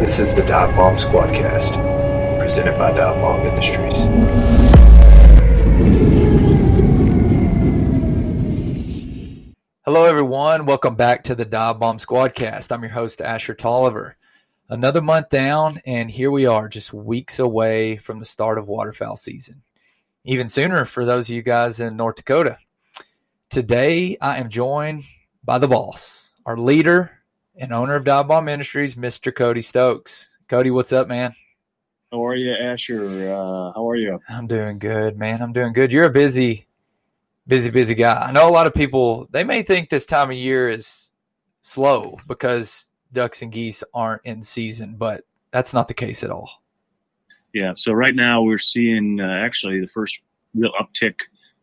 This is the Dive Bomb Squadcast, presented by Dive Bomb Industries. Hello, everyone. Welcome back to the Dive Bomb Squadcast. I'm your host, Asher Tolliver. Another month down, and here we are, just weeks away from the start of waterfowl season. Even sooner for those of you guys in North Dakota. Today, I am joined by the boss, our leader and owner of Dive Bomb Industries, Mr. Cody Stokes. Cody, what's up, man? How are you, Asher? Uh, how are you? I'm doing good, man. I'm doing good. You're a busy, busy, busy guy. I know a lot of people, they may think this time of year is slow because ducks and geese aren't in season, but that's not the case at all. Yeah. So right now we're seeing uh, actually the first real uptick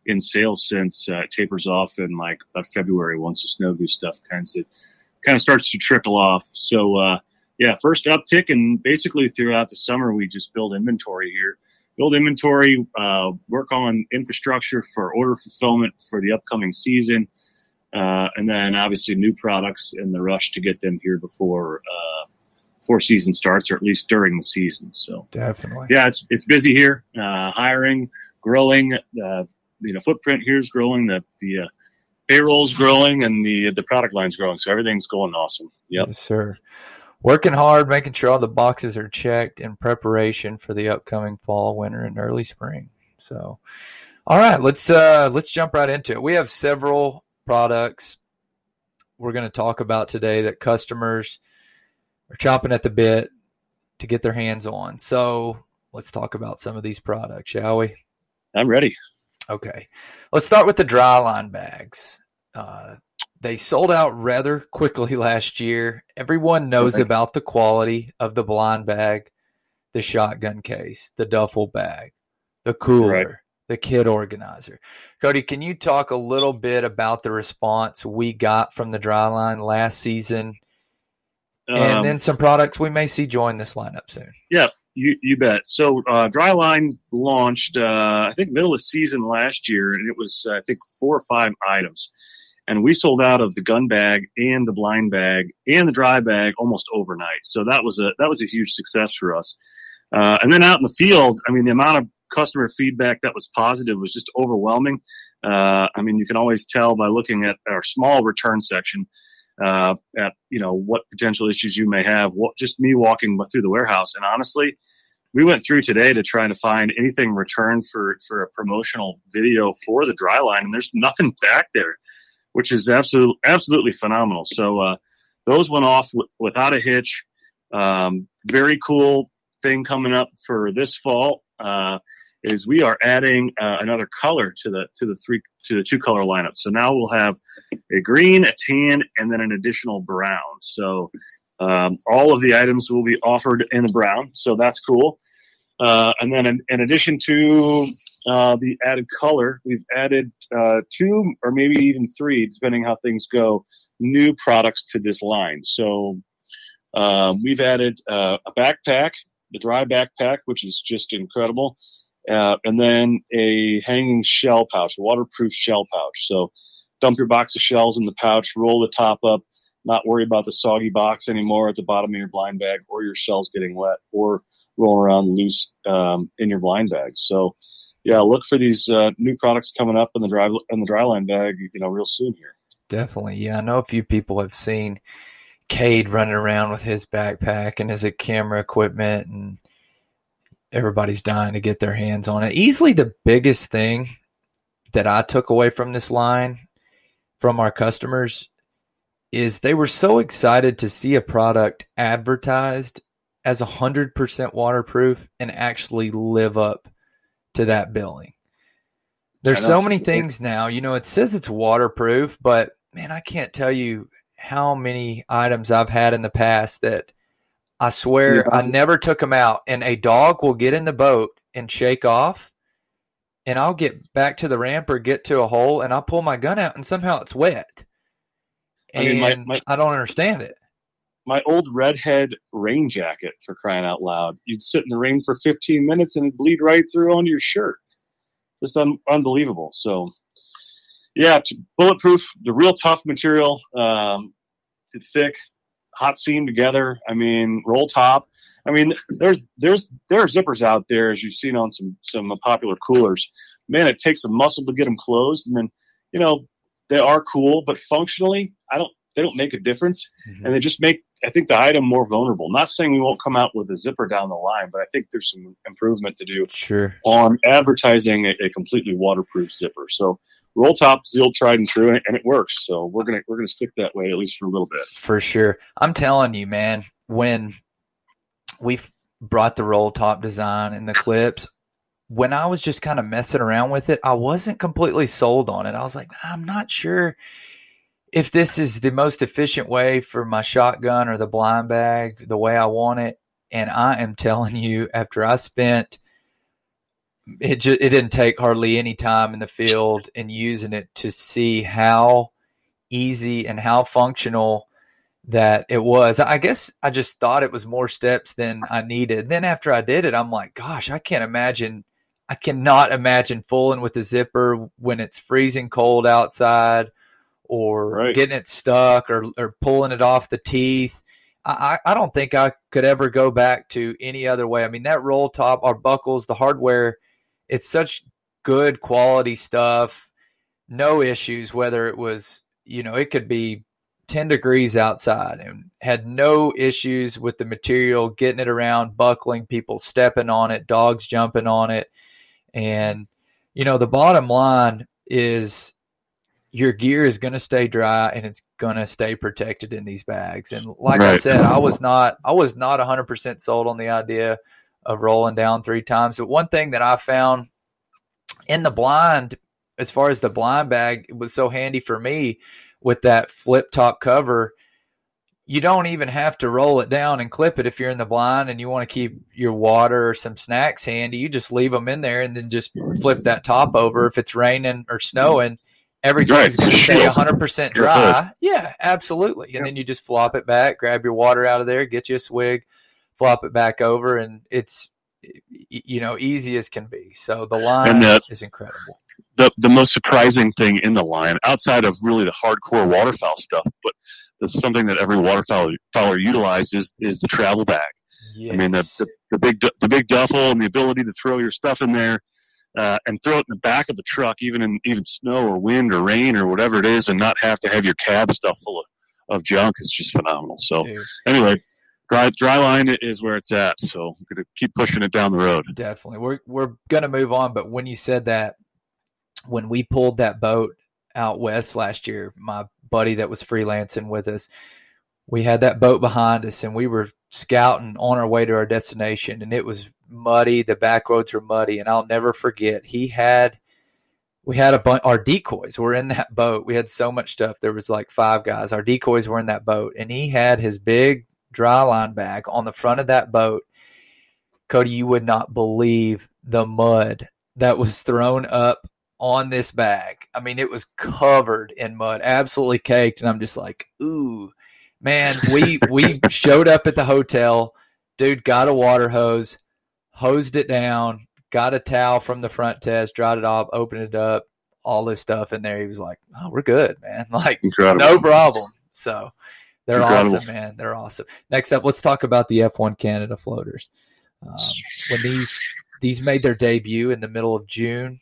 in sales since uh, it tapers off in like about February once the snow goose stuff kind of kind of starts to trickle off. So uh, yeah, first uptick, and basically throughout the summer we just build inventory here, build inventory, uh, work on infrastructure for order fulfillment for the upcoming season, uh, and then obviously new products in the rush to get them here before. Uh, before season starts, or at least during the season. So definitely, yeah, it's it's busy here, uh, hiring, growing. Uh, you know footprint here is growing, the the uh, payroll's growing, and the the product line's growing. So everything's going awesome. Yep. Yes, sir. Working hard, making sure all the boxes are checked in preparation for the upcoming fall, winter, and early spring. So, all right, let's uh, let's jump right into it. We have several products we're going to talk about today that customers are chomping at the bit to get their hands on. So let's talk about some of these products, shall we? I'm ready. Okay. Let's start with the dry line bags. Uh, they sold out rather quickly last year. Everyone knows okay. about the quality of the blind bag, the shotgun case, the duffel bag, the cooler, right. the kit organizer. Cody, can you talk a little bit about the response we got from the dry line last season? And um, then some products we may see join this lineup soon. Yeah, you, you bet. So uh, Dryline launched, uh, I think, middle of season last year, and it was, I think, four or five items. And we sold out of the gun bag and the blind bag and the dry bag almost overnight. So that was a that was a huge success for us. Uh, and then out in the field, I mean, the amount of customer feedback that was positive was just overwhelming. Uh, I mean, you can always tell by looking at our small return section uh, at you know what potential issues you may have. What, just me walking through the warehouse, and honestly, we went through today to try to find anything returned for for a promotional video for the dry line, and there's nothing back there, which is absolutely absolutely phenomenal. So uh, those went off w- without a hitch. Um, very cool thing coming up for this fall. Uh, is we are adding uh, another color to the to the three to the two color lineup. So now we'll have a green, a tan, and then an additional brown. So um, all of the items will be offered in the brown. So that's cool. Uh, and then in, in addition to uh, the added color, we've added uh, two or maybe even three, depending how things go, new products to this line. So um, we've added uh, a backpack, the dry backpack, which is just incredible uh, and then a hanging shell pouch, a waterproof shell pouch. So dump your box of shells in the pouch, roll the top up, not worry about the soggy box anymore at the bottom of your blind bag or your shells getting wet or rolling around loose um, in your blind bag. So yeah, look for these uh, new products coming up in the dry in the dry line bag, you know, real soon here. Definitely, yeah. I know a few people have seen Cade running around with his backpack and his camera equipment and everybody's dying to get their hands on it. Easily the biggest thing that I took away from this line from our customers is they were so excited to see a product advertised as 100% waterproof and actually live up to that billing. There's so many things now, you know, it says it's waterproof, but man, I can't tell you how many items I've had in the past that I swear yeah. I never took them out. And a dog will get in the boat and shake off, and I'll get back to the ramp or get to a hole, and I'll pull my gun out, and somehow it's wet. And I, mean, my, my, I don't understand it. My old redhead rain jacket, for crying out loud, you'd sit in the rain for 15 minutes and bleed right through onto your shirt. Just un- unbelievable. So, yeah, bulletproof, the real tough material, um, thick, hot seam together. I mean, roll top. I mean, there's there's there are zippers out there as you've seen on some some popular coolers. Man, it takes a muscle to get them closed, and then you know they are cool, but functionally, I don't they don't make a difference, mm-hmm. and they just make I think the item more vulnerable. Not saying we won't come out with a zipper down the line, but I think there's some improvement to do sure. on advertising a, a completely waterproof zipper. So roll top zeal tried and true and it works. So we're gonna we're gonna stick that way at least for a little bit. For sure. I'm telling you man when we brought the roll top design and the clips when i was just kind of messing around with it i wasn't completely sold on it. I was like i'm not sure if this is the most efficient way for my shotgun or the blind bag the way i want it. And i am telling you after i spent it just it didn't take hardly any time in the field and using it to see how easy and how functional that it was. I guess I just thought it was more steps than I needed. Then after I did it, I'm like, gosh, I can't imagine. I cannot imagine fooling with the zipper when it's freezing cold outside, or right. getting it stuck, or or pulling it off the teeth. I, I don't think I could ever go back to any other way. I mean, that roll top, our buckles, the hardware it's such good quality stuff. No issues, whether it was, you know, it could be 10 degrees outside and had no issues with the material, getting it around, buckling, people stepping on it, dogs jumping on it. And, you know, the bottom line is your gear is going to stay dry and it's going to stay protected in these bags. And like right. I said, I was not, I was not 100% sold on the idea of rolling down three times. But one thing that I found in the blind, as far as the blind bag, it was so handy for me with that flip top cover. You don't even have to roll it down and clip it if you're in the blind and you want to keep your water or some snacks handy. You just leave them in there and then just flip that top over. If it's raining or snowing, everything's going to stay 100% dry. Yeah, absolutely. And then you just flop it back, grab your water out of there, get you a swig, flop it back over, and it's you know easy as can be. So the line the, is incredible. The the most surprising thing in the line, outside of really the hardcore waterfowl stuff, but something that every waterfowler fowler utilizes is, is the travel bag. Yes. I mean the, the, the big the big duffel and the ability to throw your stuff in there. Uh, and throw it in the back of the truck, even in even snow or wind or rain or whatever it is, and not have to have your cab stuff full of, of junk is just phenomenal. So, Dude. anyway, dry dry line is where it's at. So we're gonna keep pushing it down the road. Definitely, we're we're gonna move on. But when you said that, when we pulled that boat out west last year, my buddy that was freelancing with us, we had that boat behind us, and we were scouting on our way to our destination, and it was muddy. The back roads were muddy, and I'll never forget. He had we had a bunch our decoys were in that boat we had so much stuff there was like five guys our decoys were in that boat and he had his big dry line bag on the front of that boat, Cody, you would not believe the mud that was thrown up on this bag. I mean, it was covered in mud, absolutely caked. And I'm just like, ooh, man, we, we showed up at the hotel. Dude got a water hose, hosed it down, got a towel from the front test, dried it off, opened it up, all this stuff in there. He was like, oh, we're good, man. Like, Incredible. no problem. So, they're Incredible. awesome, man. They're awesome. Next up, let's talk about the F1 Canada floaters. Um, when these these made their debut in the middle of June,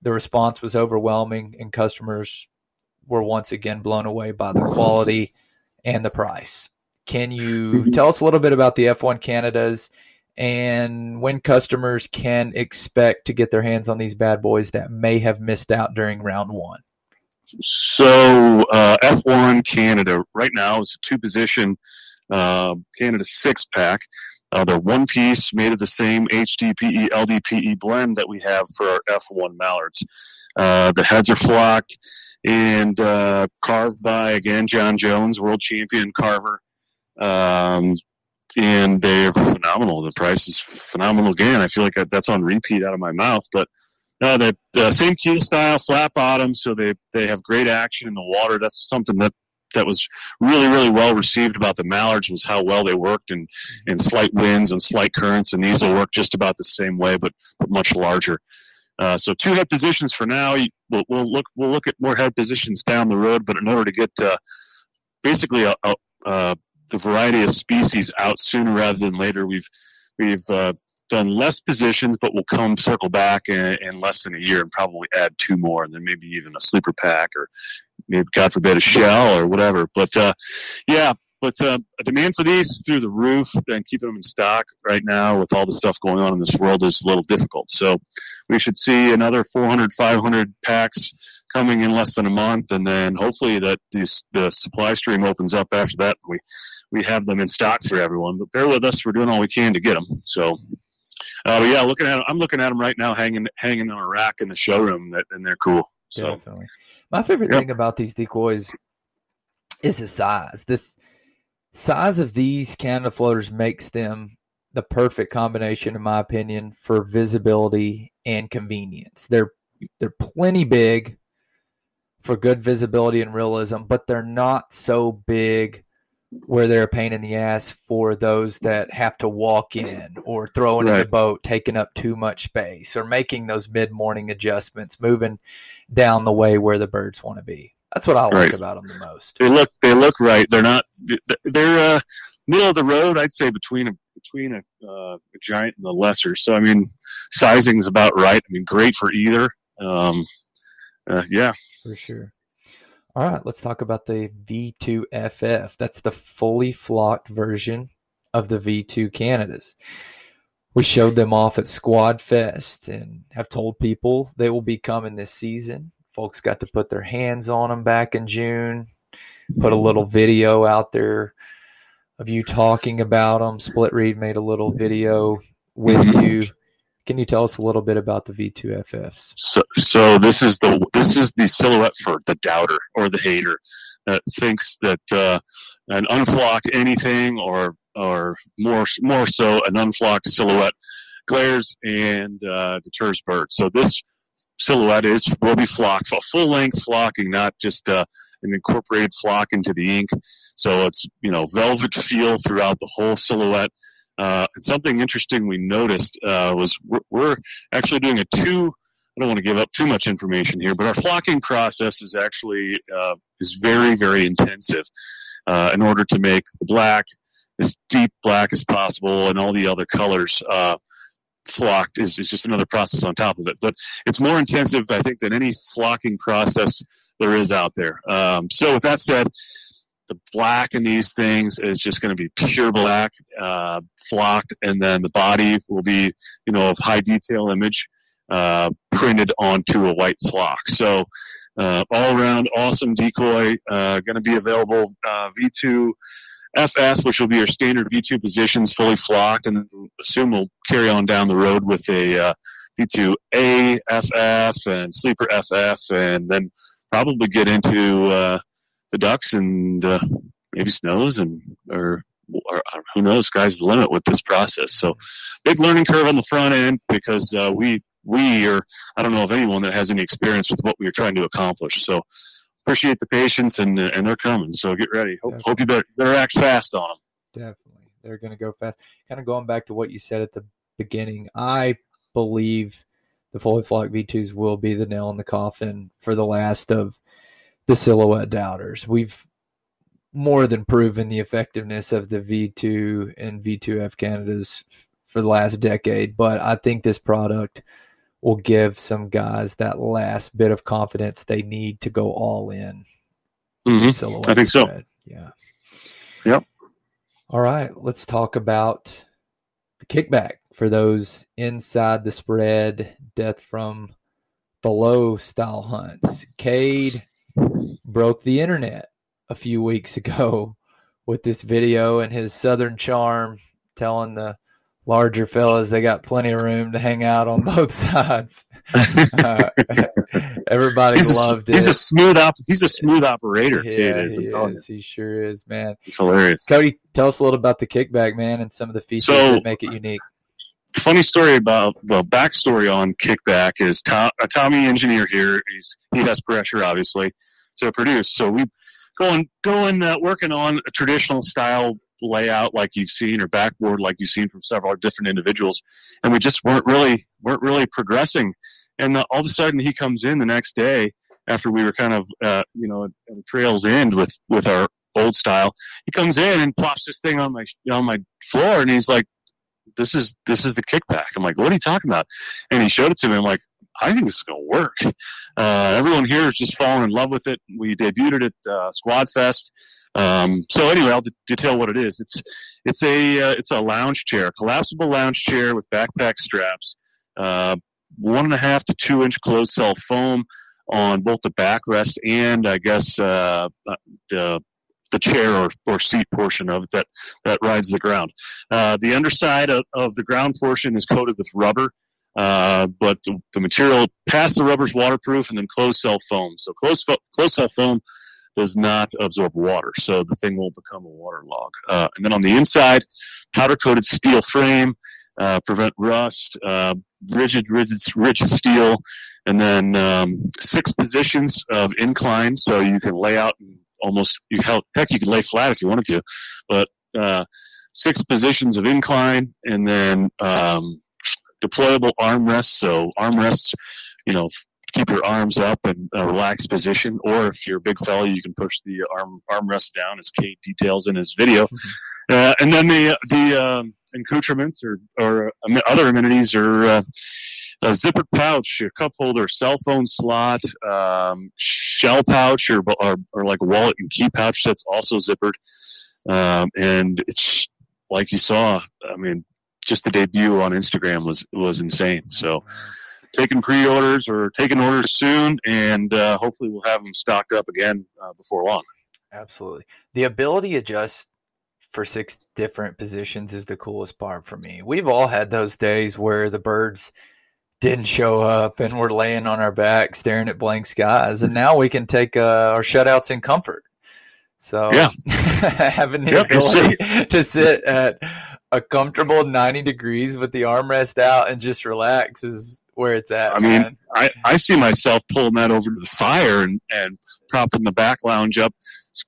the response was overwhelming, and customers were once again blown away by the quality and the price. Can you mm-hmm. tell us a little bit about the F1 Canadas and when customers can expect to get their hands on these bad boys that may have missed out during round one? So uh, F1 Canada right now is a two position uh, Canada six pack. Uh, they're one piece made of the same HDPE LDPE blend that we have for our F1 mallards. Uh, the heads are flocked and uh, carved by again John Jones, world champion carver. Um, and they're phenomenal. The price is phenomenal again. I feel like that's on repeat out of my mouth, but no, the, same keel style, flat bottom, so they they have great action in the water. That's something that that was really really well received about the mallards was how well they worked in in slight winds and slight currents, and these will work just about the same way, but, but much larger. Uh, so two head positions for now. We'll, we'll, look we'll look at more head positions down the road, but in order to get uh, basically a, a, a the variety of species out sooner rather than later. We've we've uh, done less positions, but we'll come circle back in, in, less than a year and probably add two more, and then maybe even a sleeper pack or maybe God forbid a shell or whatever. But uh, yeah, but uh, demand for these is through the roof, and keeping them in stock right now with all the stuff going on in this world is a little difficult. So we should see another 400, 500 packs coming in less than a month, and then hopefully that this, the supply stream opens up after that. We we have them in stock for everyone. But bear with us; we're doing all we can to get them. So. Uh, but yeah, looking at them, I'm looking at them right now, hanging hanging on a rack in the showroom, that, and they're cool. So. Definitely. My favorite yep. thing about these decoys is the size. This size of these Canada floaters makes them the perfect combination, in my opinion, for visibility and convenience. They're they're plenty big for good visibility and realism, but they're not so big where they're a pain in the ass for those that have to walk in or throwing right. in the boat, taking up too much space, or making those mid morning adjustments, moving down the way where the birds want to be. That's what I like right. about them the most. They look they look right. They're not they're uh, middle of the road. I'd say between a between a, uh, a giant and a lesser. So I mean, sizing is about right. I mean, great for either. Um, uh, yeah, for sure. All right, let's talk about the V2FF. That's the fully flocked version of the V2 Canadas. We showed them off at Squad Fest and have told people they will be coming this season. Folks got to put their hands on them back in June, put a little video out there of you talking about them. Split Read made a little video with you. Can you tell us a little bit about the V2FFs? So, so this is the this is the silhouette for the doubter or the hater that thinks that uh, an unflocked anything or or more more so an unflocked silhouette glares and uh, deters birds. So this silhouette is will be flocked, a full length flocking, not just uh, an incorporated flock into the ink. So it's you know velvet feel throughout the whole silhouette. Uh, and something interesting we noticed uh, was we're, we're, actually doing a two. I don't want to give up too much information here, but our flocking process is actually uh, is very very intensive uh, in order to make the black as deep black as possible and all the other colors uh, flocked is, is just another process on top of it. But it's more intensive, I think, than any flocking process there is out there. Um, so with that said, the black in these things is just going to be pure black, uh, flocked, and then the body will be, you know, of high detail image, uh, printed onto a white flock. So, uh, all around awesome decoy, uh, going to be available uh, V2 FF, which will be our standard V2 positions, fully flocked, and assume we'll carry on down the road with a uh, V2A FF and sleeper FF, and then probably get into uh, the ducks and uh, maybe snows and or, or, who knows, sky's the limit with this process. So big learning curve on the front end because uh, we we or I don't know of anyone that has any experience with what we are trying to accomplish. So appreciate the patience and and they're coming. So get ready. Hope, hope you better better act fast on them. Definitely, they're going to go fast. Kind of going back to what you said at the beginning, I believe the fully flock V2s will be the nail in the coffin for the last of the silhouette doubters. We've more than proven the effectiveness of the V2 and V2F Canadas for the last decade, but I think this product will give some guys that last bit of confidence they need to go all in. Mm-hmm. I think spread. so. Yeah. Yep. All right, let's talk about the kickback for those inside the spread, death from below style hunts. Cade broke the internet a few weeks ago with this video and his Southern charm telling the larger fellas they got plenty of room to hang out on both sides. Uh, everybody he's loved a, it. He's a smooth op- He's a smooth operator. Yeah, is, he, is. he sure is, man. It's hilarious. Cody, tell us a little about the kickback, man, and some of the features so, that make it unique. Funny story about well, backstory on kickback is Tom, a Tommy engineer here. He's he has pressure, obviously to produce. So we going going uh, working on a traditional style layout like you've seen or backboard like you've seen from several different individuals, and we just weren't really weren't really progressing. And uh, all of a sudden, he comes in the next day after we were kind of uh, you know at the trail's end with with our old style. He comes in and plops this thing on my on my floor, and he's like, "This is this is the kickback." I'm like, "What are you talking about?" And he showed it to me. I'm like, "I think this is gonna work." Uh, everyone here is just falling in love with it. We debuted it at uh, Squad Fest. Um, so anyway, I'll d- detail what it is. It's it's a uh, it's a lounge chair, collapsible lounge chair with backpack straps, uh, one and a half to two inch closed cell foam on both the backrest and I guess uh, uh, the the chair or, or seat portion of it that that rides the ground. The underside of, of the ground portion is coated with rubber. Uh, but the, the, material past the rubber is waterproof and then closed cell foam. So closed, fo- closed cell foam does not absorb water, so the thing won't become a waterlog. Uh, and then on the inside, powder coated steel frame, uh, prevent rust, uh, rigid, rigid, rigid steel, and then um, six positions of incline, so you can lay out almost. You help, heck, you can lay flat if you wanted to, but uh, six positions of incline, and then um, deployable armrests. So armrests, you know, keep your arms up in a relaxed position, or if you're a big fella, you can push the arm armrest down, as Cade details in his video. Mm-hmm. Uh, and then the the um, accoutrements or or uh, other amenities are uh, a zippered pouch, your cup holder, cell phone slot, um, shell pouch, or, or, or like a wallet and key pouch that's also zippered. Um, and it's like you saw. I mean, just the debut on Instagram was was insane. So taking pre-orders or taking orders soon, and uh, hopefully we'll have them stocked up again uh, before long. Absolutely, the ability to adjust for six different positions is the coolest part for me. We've all had those days where the birds didn't show up and we're laying on our back staring at blank skies, and now we can take uh, our shutouts in comfort. So yeah. having the yep, ability to sit at a comfortable 90 degrees with the armrest out and just relax is where it's at. I mean, I, I see myself pulling that over to the fire and, and propping the back lounge up,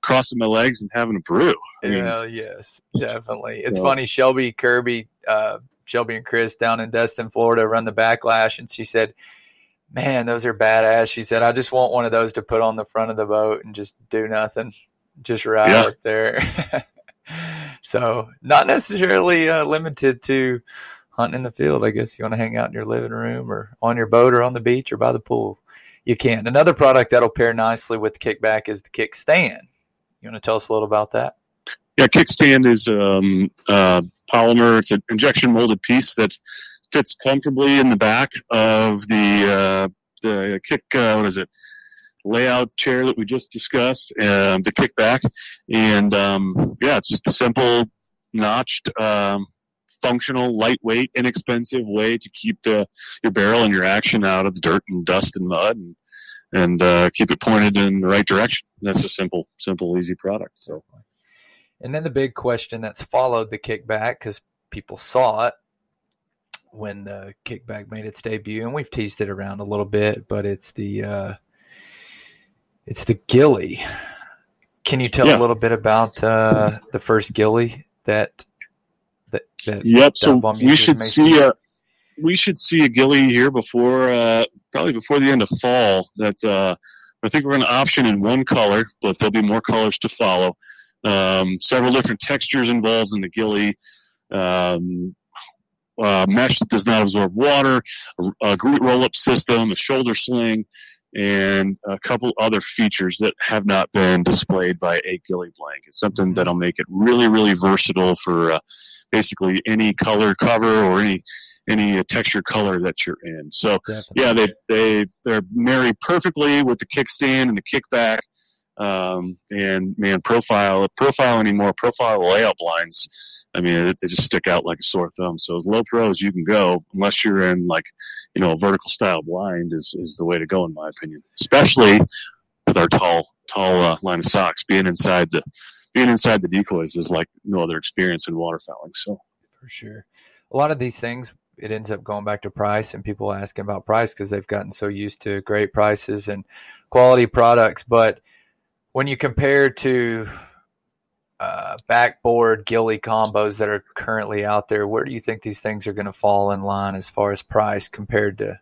crossing my legs and having a brew. I mean, yeah, yes, definitely. It's funny. Shelby Kirby, uh, Shelby and Chris down in Destin, Florida, run the backlash, and she said, "Man, those are badass." She said, "I just want one of those to put on the front of the boat and just do nothing, just ride yeah. up there." so, not necessarily uh, limited to hunting in the field. I guess you want to hang out in your living room or on your boat or on the beach or by the pool, you can. Another product that'll pair nicely with the kickback is the kickstand. You want to tell us a little about that? Yeah, kickstand is um, uh, polymer. It's an injection molded piece that fits comfortably in the back of the uh, the kick. Uh, what is it? Layout chair that we just discussed, uh, the kickback, and um, yeah, it's just a simple notched um, functional, lightweight, inexpensive way to keep the your barrel and your action out of the dirt and dust and mud, and and uh, keep it pointed in the right direction. That's a simple, simple, easy product. So, and then the big question that's followed the kickback because people saw it when the kickback made its debut, and we've teased it around a little bit, but it's the uh, it's the ghillie. Can you tell yes. a little bit about uh, the first ghillie that that, that yep. So we should see a we should see a ghillie here before uh, probably before the end of fall. That uh, I think we're going to option in one color, but there'll be more colors to follow. Um, several different textures involved in the ghillie. Um, uh, mesh that does not absorb water, a, a roll up system, a shoulder sling, and a couple other features that have not been displayed by a ghillie blank. It's something that'll make it really, really versatile for uh, basically any color cover or any any texture color that you're in. So Definitely. yeah, they they they're married perfectly with the kickstand and the kickback. Um, and man, profile profile anymore, profile layout lines. I mean, they just stick out like a sore thumb. So as low pro as you can go, unless you're in like, you know, a vertical style blind is, is the way to go in my opinion, especially with our tall, tall uh, line of socks being inside the, being inside the decoys is like no other experience in waterfowling. So for sure, a lot of these things it ends up going back to price and people asking about price because they've gotten so used to great prices and quality products. But when you compare to uh, backboard ghillie combos that are currently out there, where do you think these things are going to fall in line as far as price compared to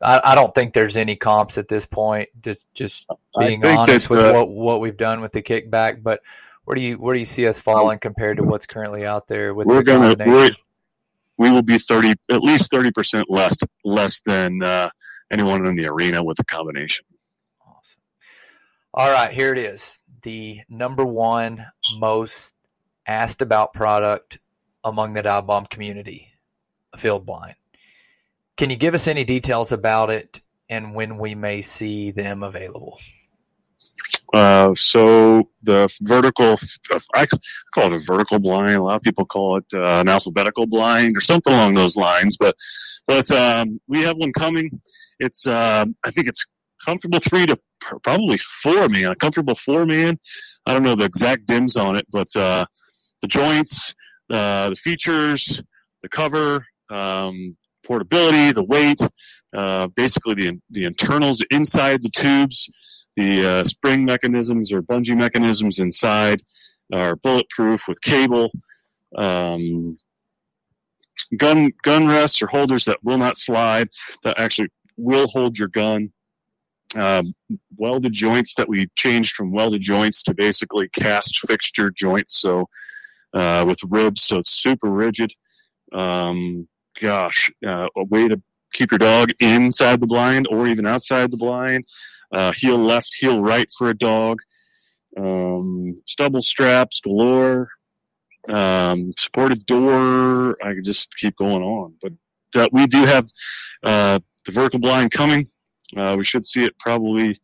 I, I don't think there's any comps at this point. Just just being honest with uh, what what we've done with the kickback, but where do you where do you see us falling compared to what's currently out there with we're gonna we're, we will be 30 at least 30 percent less less than uh, anyone in the arena with the combination all right here it is the number one most asked about product among the dive bomb community a field blind can you give us any details about it and when we may see them available uh, so the vertical, I call it a vertical blind. A lot of people call it uh, an alphabetical blind or something along those lines. But but um, we have one coming. It's uh, I think it's comfortable three to probably four man. A comfortable four man. I don't know the exact dims on it, but uh, the joints, uh, the features, the cover, um, portability, the weight, uh, basically the the internals inside the tubes the uh, spring mechanisms or bungee mechanisms inside are bulletproof with cable. Um, gun gun rests or holders that will not slide that actually will hold your gun. Um, welded joints that we changed from welded joints to basically cast fixture joints. So uh, with ribs, so it's super rigid. Um, gosh, uh, a way to keep your dog inside the blind or even outside the blind uh, heel left, heel right for a dog, um, stubble straps galore, um, supported door. I could just keep going on, but uh, we do have uh, the vertical blind coming. Uh, we should see it probably,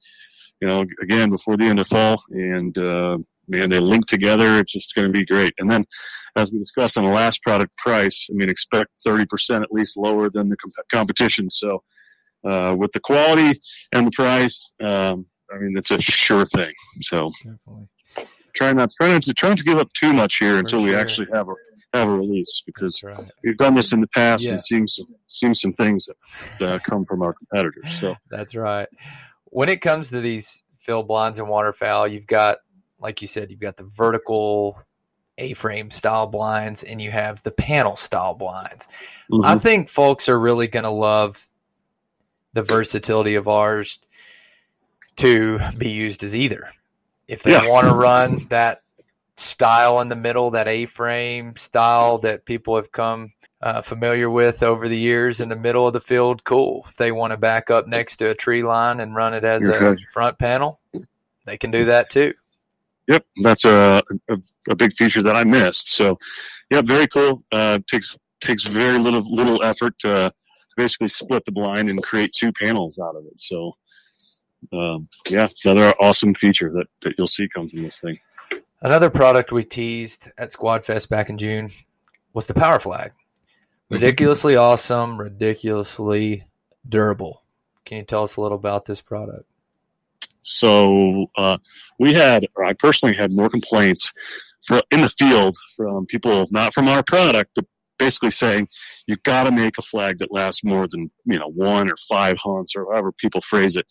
you know, again before the end of fall, and uh, man, they link together. It's just going to be great. And then, as we discussed on the last product price, I mean, expect 30% at least lower than the comp- competition. So, uh, with the quality and the price, um, I mean, it's a sure thing. So, Definitely. try not try not to try not to give up too much here For until sure. we actually have a have a release because right. we've done this in the past yeah. and seen some seen some things that uh, come from our competitors. So that's right. When it comes to these field blinds and waterfowl, you've got, like you said, you've got the vertical A-frame style blinds and you have the panel style blinds. Mm-hmm. I think folks are really going to love the versatility of ours to be used as either. If they yeah. want to run that style in the middle, that A-frame style that people have come uh, familiar with over the years in the middle of the field, cool. If they want to back up next to a tree line and run it as a front panel, they can do that too. Yep, that's a, a, a big feature that I missed. So, yeah, very cool. Uh, takes takes very little little effort to basically split the blind and create two panels out of it. So, um, yeah, another awesome feature that, that you'll see come from this thing. Another product we teased at Squad Fest back in June was the Power Flag. Mm-hmm. Ridiculously awesome, ridiculously durable. Can you tell us a little about this product? So uh, we had, or I personally had more complaints for, in the field from people not from our product, but basically saying you got to make a flag that lasts more than you know one or five hunts or however people phrase it.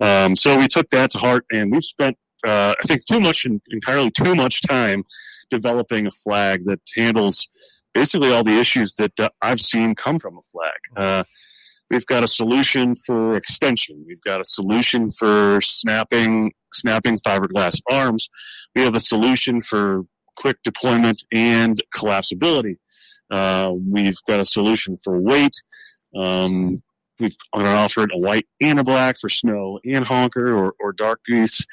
Um, so we took that to heart, and we've spent uh, I think too much entirely too much time developing a flag that handles basically all the issues that uh, I've seen come from a flag. Uh, we've got a solution for extension. We've got a solution for snapping snapping fiberglass arms. We have a solution for quick deployment and collapsibility. Uh, we've got a solution for weight. Um, we've offered a white and a black for snow and honker or, or dark goose.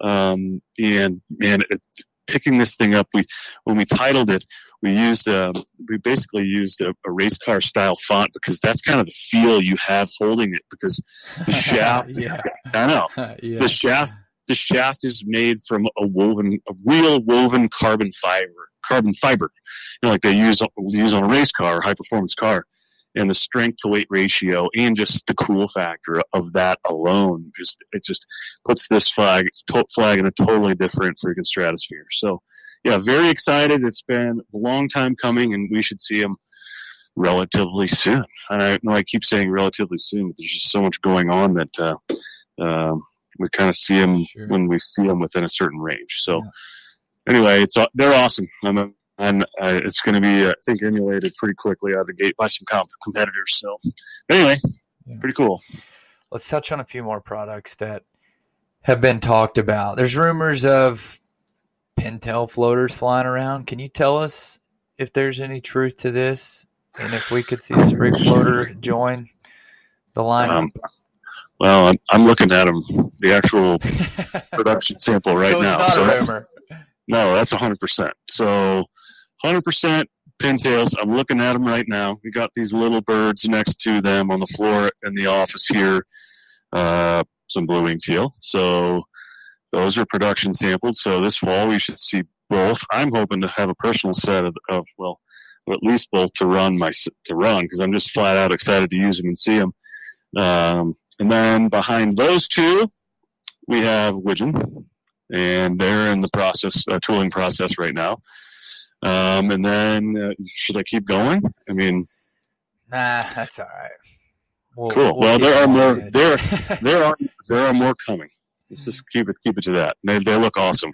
Um, and man, it, picking this thing up, we when we titled it, we used a, we basically used a, a, race car style font because that's kind of the feel you have holding it because the shaft. yeah. I know yeah. the shaft. The shaft is made from a woven, a real woven carbon fiber carbon fiber, you know, like they use use on a race car or high performance car. And the strength to weight ratio and just the cool factor of that alone, just it just puts this flag flag in a totally different freaking stratosphere. So, yeah, very excited. It's been a long time coming, and we should see them relatively soon. And I know I keep saying relatively soon, but there's just so much going on that uh, uh, we kind of see them sure. when we see them within a certain range. So. Yeah anyway, it's they're awesome, and, and uh, it's going to be I think emulated pretty quickly out of the gate by some comp- competitors. So anyway, Yeah. pretty cool. Let's touch on a few more products that have been talked about. There's rumors of Pintail floaters flying around. Can you tell us if there's any truth to this, and if we could see a sprig floater join the lineup? Um, well, I'm, I'm looking at them, the actual production sample right so now. so a rumor. No, that's 100%. So 100% pintails. I'm looking at them right now. We got these little birds next to them on the floor in the office here. Uh, some blue wing teal. So those are production sampled. So this fall we should see both. I'm hoping to have a personal set of, of well, at least both to run my to run because I'm just flat out excited to use them and see them. Um, and then behind those two, we have Widgeon, and they're in the process, uh, tooling process right now. Um, and then, uh, should I keep going? I mean, Nah, that's all right. We'll, Cool. we'll Well, there are more- there- there are there are more coming. Let's just keep it keep it to that. They they look awesome.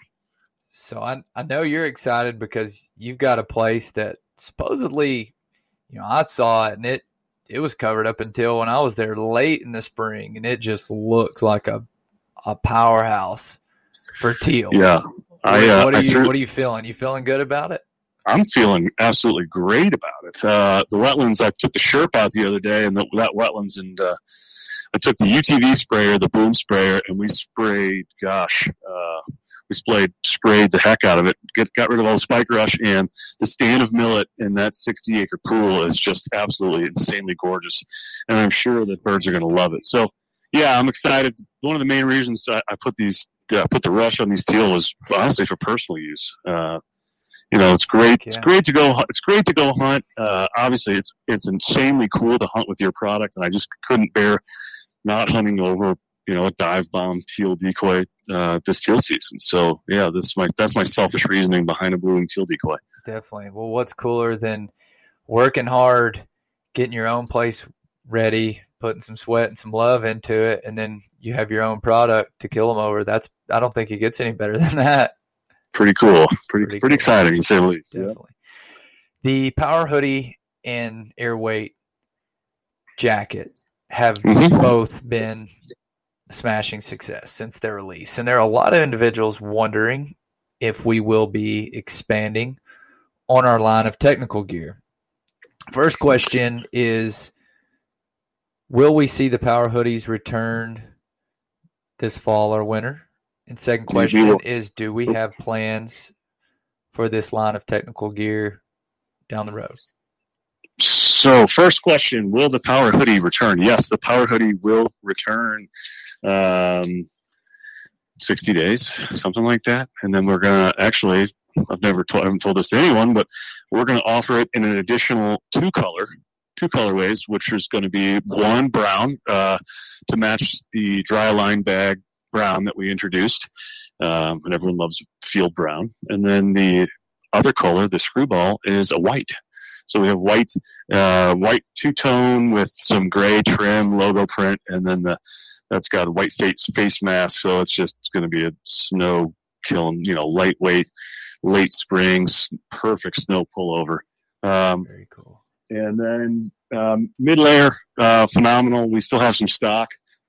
So I I know you're excited because you've got a place that supposedly, you know, I saw it and it it was covered up until when I was there late in the spring, and it just looks like a a powerhouse for teal. Yeah, What, I uh, what are I you threw, What are you feeling? You feeling good about it? I'm feeling absolutely great about it. Uh, the wetlands, I took the Sherp out the other day, and the, that wetlands, and uh, I took the UTV sprayer, the boom sprayer, and we sprayed. Gosh, uh, we sprayed sprayed the heck out of it. Get, got rid of all the spike rush, and the stand of millet in that 60 acre pool is just absolutely insanely gorgeous, and I'm sure that birds are going to love it. So, yeah, I'm excited. One of the main reasons I, I put these, uh, put the rush on these teal was honestly for personal use. Uh, you know, it's great. It's great to go. It's great to go hunt. Uh, obviously, it's it's insanely cool to hunt with your product, and I just couldn't bear not hunting over you know a dive bomb teal decoy uh, this teal season. So yeah, this is my that's my selfish reasoning behind a blue wing teal decoy. Definitely. Well, what's cooler than working hard, getting your own place ready, putting some sweat and some love into it, and then you have your own product to kill them over. That's I don't think it gets any better than that. Pretty cool. Pretty Pretty pretty, cool. exciting to say the least. Yeah. Definitely. The power hoodie and airweight jacket have Mhm. both been a smashing success since their release. And there are a lot of individuals wondering if we will be expanding on our line of technical gear. First question is Will we see the power hoodies return this fall or winter? And second question is Do we have plans for this line of technical gear down the road? So, first question: Will the power hoodie return? Yes, the power hoodie will return. Um, Sixty days, something like that, and then we're gonna actually. I've never told, I haven't told this to anyone, but we're gonna offer it in an additional two color, two colorways, which is going to be one brown uh, to match the dry line bag brown that we introduced, um, and everyone loves field brown, and then the other color, the screwball, is a white. So we have white, uh, white two tone with some gray trim, logo print, and then the that's got a white face face mask. So it's just going to be a snow killing, you know, lightweight, late springs, perfect snow pullover. Um, Very cool. And then um, mid layer, uh, phenomenal. We still have some stock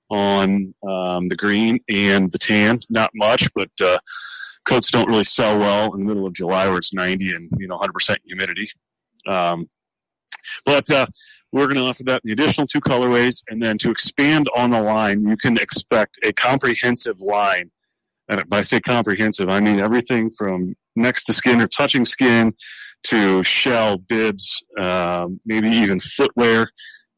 on um, the green and the tan. Not much, but uh, coats don't really sell well in the middle of July where it's 90 and you know 100% humidity. Um, but uh, we're going to offer that in the additional two colorways, and then to expand on the line, you can expect a comprehensive line. And by say comprehensive, I mean everything from next to skin or touching skin to shell, bibs, um, maybe even footwear.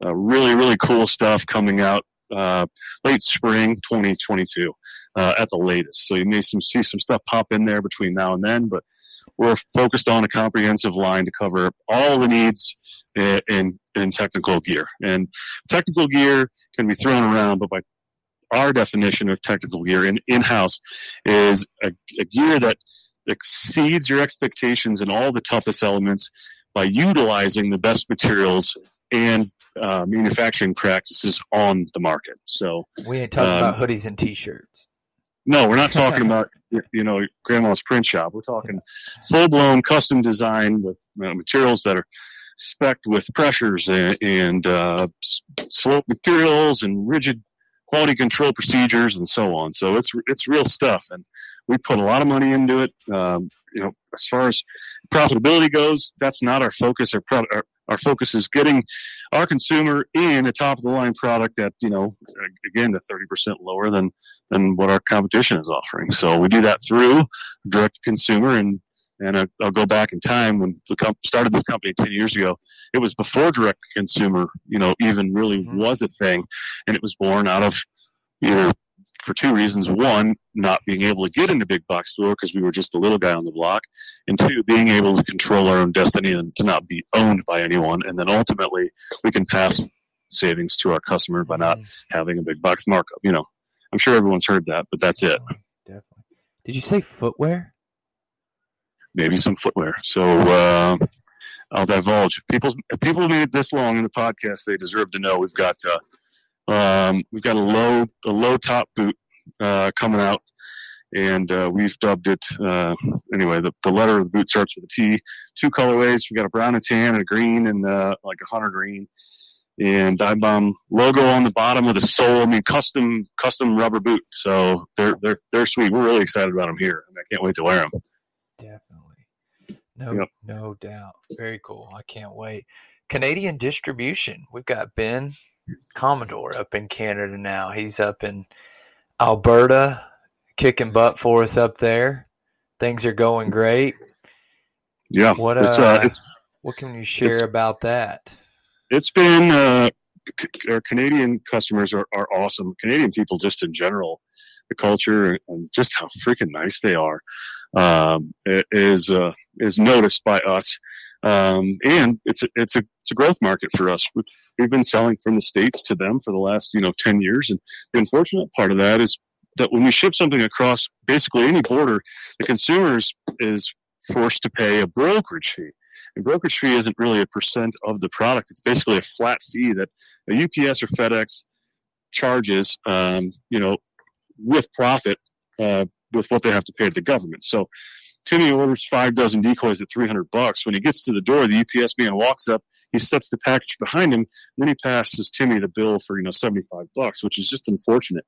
Uh, really, really cool stuff coming out uh, late spring 2022 uh, at the latest. So you may some, see some stuff pop in there between now and then, but we're focused on a comprehensive line to cover all the needs in, in, in technical gear. And technical gear can be thrown around, but by our definition of technical gear in in-house is a, a gear that exceeds your expectations in all the toughest elements by utilizing the best materials and uh, manufacturing practices on the market. So, We ain't talking Um, about hoodies and t-shirts. no, we're not talking about you know grandma's print shop. We're talking full blown custom design with you know, materials that are specced with pressures and, and uh, slope materials and rigid quality control procedures and so on. So it's it's real stuff, and we put a lot of money into it. Um, you know, as far as profitability goes, that's not our focus. Our, pro- our our focus is getting our consumer in a top of the line product that you know again to 30% lower than than what our competition is offering so we do that through direct consumer and and I, will go back in time when we started this company 10 years ago it was before direct consumer you know even really mm-hmm. was a thing and it was born out of either for two reasons. One, not being able to get into big box store because we were just the little guy on the block. And two, being able to control our own destiny and to not be owned by anyone. And then ultimately, we can pass savings to our customer by not mm-hmm. having a big box markup. You know, I'm sure everyone's heard that, but that's it. Definitely. Did you say footwear? Maybe some footwear. So, uh, I'll divulge. If people, if people made it this long in the podcast, they deserve to know we've got uh, um, we've got a low a low top boot uh, coming out, and uh, we've dubbed it uh, anyway. The, the letter of the boot starts with a T. Two colorways. We've got a brown and tan and a green and uh, like a hunter green. And Dive Bomb logo on the bottom with a sole. I mean, custom custom rubber boot. So they're they're they're sweet. We're really excited about them here. I can't wait to wear them. Definitely. No, yep. no doubt. Very cool. I can't wait. Canadian distribution. We've got Ben Commodore up in Canada now. He's up in Alberta, kicking butt for us up there. Things are going great. Yeah. What uh, uh what can you share about that? It's been uh, our Canadian customers are, are awesome. Canadian people, just in general, the culture and just how freaking nice they are, um, is uh, is noticed by us. Um, and it's a, it's a it's a growth market for us. We've been selling from the states to them for the last you know ten years, and the unfortunate part of that is that when we ship something across basically any border, the consumer is forced to pay a brokerage fee. And brokerage fee isn't really a percent of the product; it's basically a flat fee that a UPS or FedEx charges, um, you know, with profit uh, with what they have to pay to the government. So Timmy orders five dozen decoys at 300 bucks. When he gets to the door, the UPS man walks up, he sets the package behind him, then he passes Timmy the bill for, you know, 75 bucks, which is just unfortunate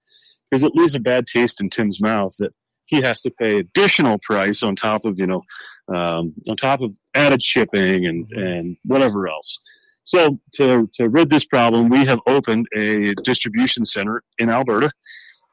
because it leaves a bad taste in Tim's mouth that he has to pay additional price on top of, you know, um, on top of added shipping and, and whatever else. So to, to rid this problem, we have opened a distribution center in Alberta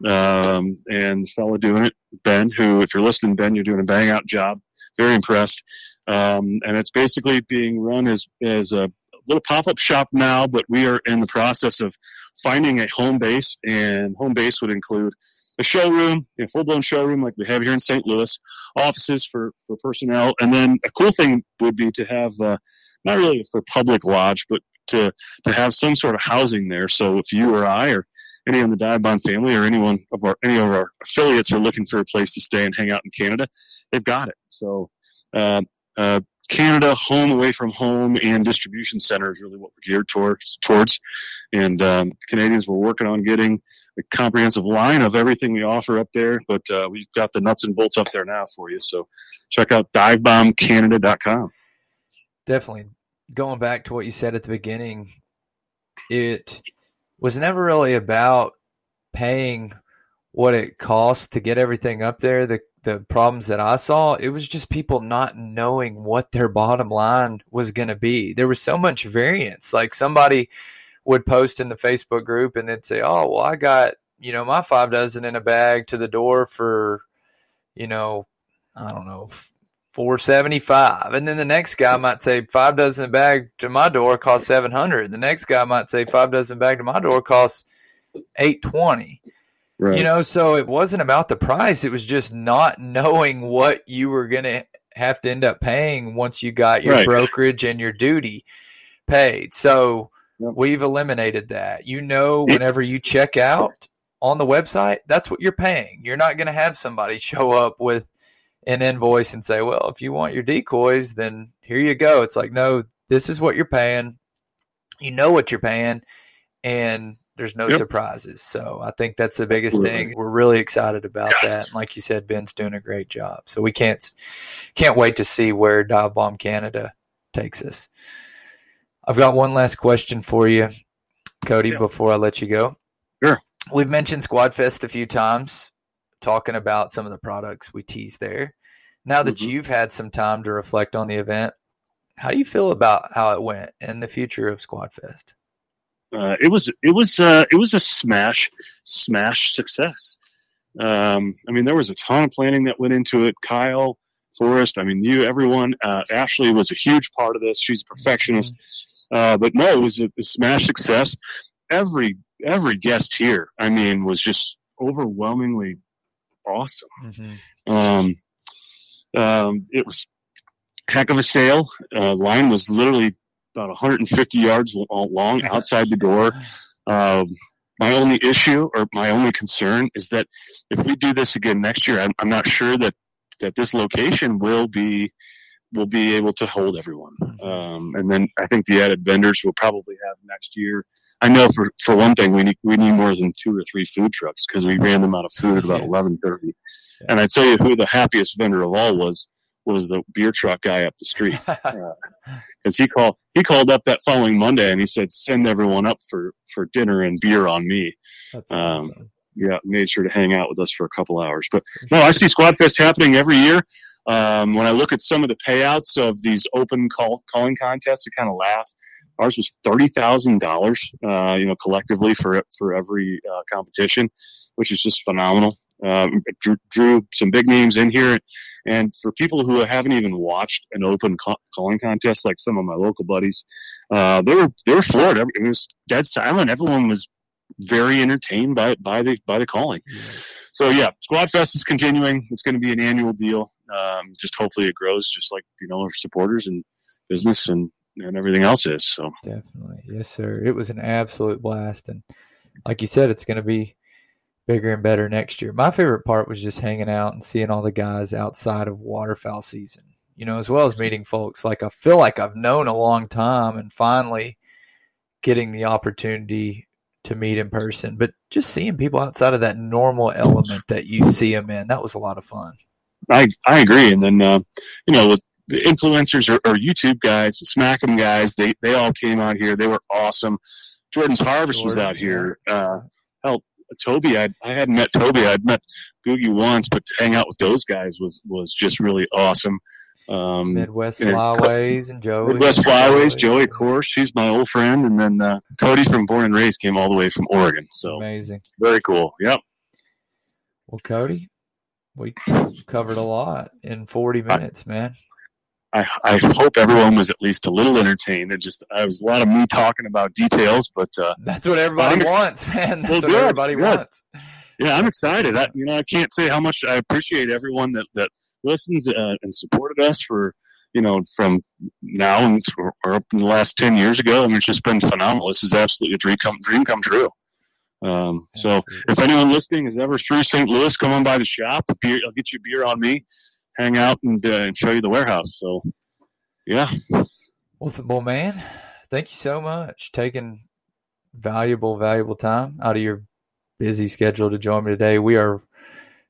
um, and fellow doing it, Ben, who, if you're listening, Ben, you're doing a bang out job. Very impressed. Um, and it's basically being run as, as a little pop up shop now, but we are in the process of finding a home base, and home base would include a showroom, a full blown showroom like we have here in St. Louis, offices for, for personnel, and then a cool thing would be to have uh, not really for public lodge, but to to have some sort of housing there. So if you or I or any on the Dive Bomb family or anyone of our any of our affiliates are looking for a place to stay and hang out in Canada, they've got it. So uh, uh, Canada, home away from home, and distribution center is really what we're geared towards. Towards, and um, Canadians we're working on getting a comprehensive line of everything we offer up there. But uh, we've got the nuts and bolts up there now for you. So check out divebombcanada.com. Definitely. Going back to what you said at the beginning, it was never really about paying what it costs to get everything up there. The the problems that I saw, it was just people not knowing what their bottom line was going to be. There was so much variance. Like somebody would post in the Facebook group and then say, "Oh, well, I got you know my five dozen in a bag to the door for, you know, I don't know, 475 and then the next guy might say five dozen bag to my door costs 700 the next guy might say five dozen bag to my door costs 820 right. you know so it wasn't about the price. It was just not knowing what you were going to have to end up paying once you got your right. brokerage and your duty paid. So yep. we've eliminated that. You know whenever you check out on the website that's what you're paying. You're not going to have somebody show up with an invoice and say, well, if you want your decoys, then here you go. It's like, no, this is what you're paying. You know what you're paying, and there's no yep. surprises. So I think that's the biggest Absolutely. thing. We're really excited about that. And like you said, Ben's doing a great job. So we can't can't wait to see where Dive Bomb Canada takes us. I've got one last question for you, Cody, Yeah. before I let you go. Sure. We've mentioned Squad Fest a few times, talking about some of the products we teased there. Now that Mhm. you've had some time to reflect on the event, how do you feel about how it went and the future of Squad Fest? uh, it was it was uh, it was a smash smash success. Um, I mean, there was a ton of planning that went into it. Kyle, Forrest, I mean, you, everyone. Uh, Ashley was a huge part of this. She's a perfectionist, uh, but no, it was a, a smash success. Every every guest here, I mean, was just overwhelmingly awesome. Mm-hmm. Um, um, it was heck of a sale. Uh, line was literally about 150 yards long outside the door. Um, my only issue or my only concern is that if we do this again next year, I'm, I'm not sure that that this location will be will be able to hold everyone. Um, and then I think the added vendors we'll probably have next year. I know for, for one thing we need we need more than two or three food trucks because we ran them out of food at about eleven thirty. And I tell you who the happiest vendor of all was was the beer truck guy up the street because he called he called up that following Monday and he said send everyone up for for dinner and beer on me. Um. Yeah, made sure to hang out with us for a couple hours. But no, I see Squad Fest happening every year. Um, when I look at some of the payouts of these open call calling contests, I kind of laugh. Ours was thirty thousand dollars, uh, you know, collectively for for every uh, competition, which is just phenomenal. Um, drew, drew some big names in here, and for people who haven't even watched an open ca- calling contest, like some of my local buddies, uh, they were they were floored. It was dead silent. Everyone was very entertained by by the by the calling. So yeah, Squad Fest is continuing. It's going to be an annual deal. Um, just hopefully it grows, just like you know our supporters and business and and everything else is. So Definitely. Yes, sir. It was an absolute blast. And like you said, it's going to be bigger and better next year. My favorite part was just hanging out and seeing all the guys outside of waterfowl season, you know, as well as meeting folks like I feel like I've known a long time and finally getting the opportunity to meet in person. But just seeing people outside of that normal element that you see them in, that was a lot of fun. I I agree. And then uh, you know with the influencers or, or YouTube guys, Smack 'em guys, they they all came out here. They were awesome. Jordan's Harvest was out here. Uh, hell, Toby, I I hadn't met Toby. I'd met Googie once, but to hang out with those guys was was just really awesome. Um, Midwest Flyways and Joey. Midwest Flyways, Joey, of course, he's my old friend, and then uh, Cody from Born and Raised came all the way from Oregon. So Amazing. very cool. Yep. Well, Cody, we covered a lot in 40 minutes, man. I, I hope everyone was at least a little entertained. It just I was a lot of me talking about details, but uh, That's what everybody ex- wants, man. That's Well, what good, everybody good. wants. yeah, I'm excited. I, you know, I can't say how much I appreciate everyone that that listens uh, and supported us for you know from now and or, up in the last ten years ago. I mean, it's just been phenomenal. This is absolutely a dream come dream come true. Um, so if anyone listening is ever through St. Louis, come on by the shop. Beer, I'll get you a beer on me. Hang out and, uh, and show you the warehouse. So, yeah, Well, well, man, thank you so much taking valuable, valuable time out of your busy schedule to join me today. We are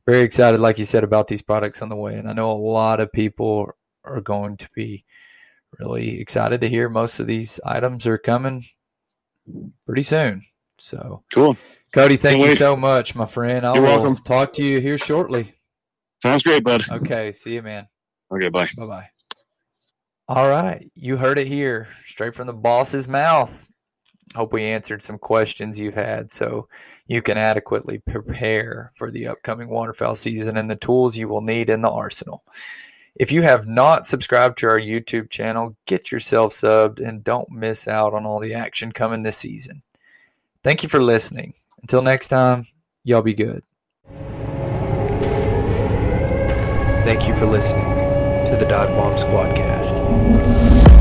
very excited, like you said, about these products on the way, and I know a lot of people are going to be really excited to hear most of these items are coming pretty soon. So, cool. Cody, thank Can't you wait. so much, my friend. I You're will welcome. talk to you here shortly. Sounds great, bud. Okay, see you, man. Okay, bye. Bye bye. All right. You heard it here, straight from the boss's mouth. Hope we answered some questions you've had so you can adequately prepare for the upcoming waterfowl season and the tools you will need in the arsenal. If you have not subscribed to our YouTube channel, get yourself subbed and don't miss out on all the action coming this season. Thank you for listening. Until next time, y'all be good. Thank you for listening to the Dive Bomb Squadcast.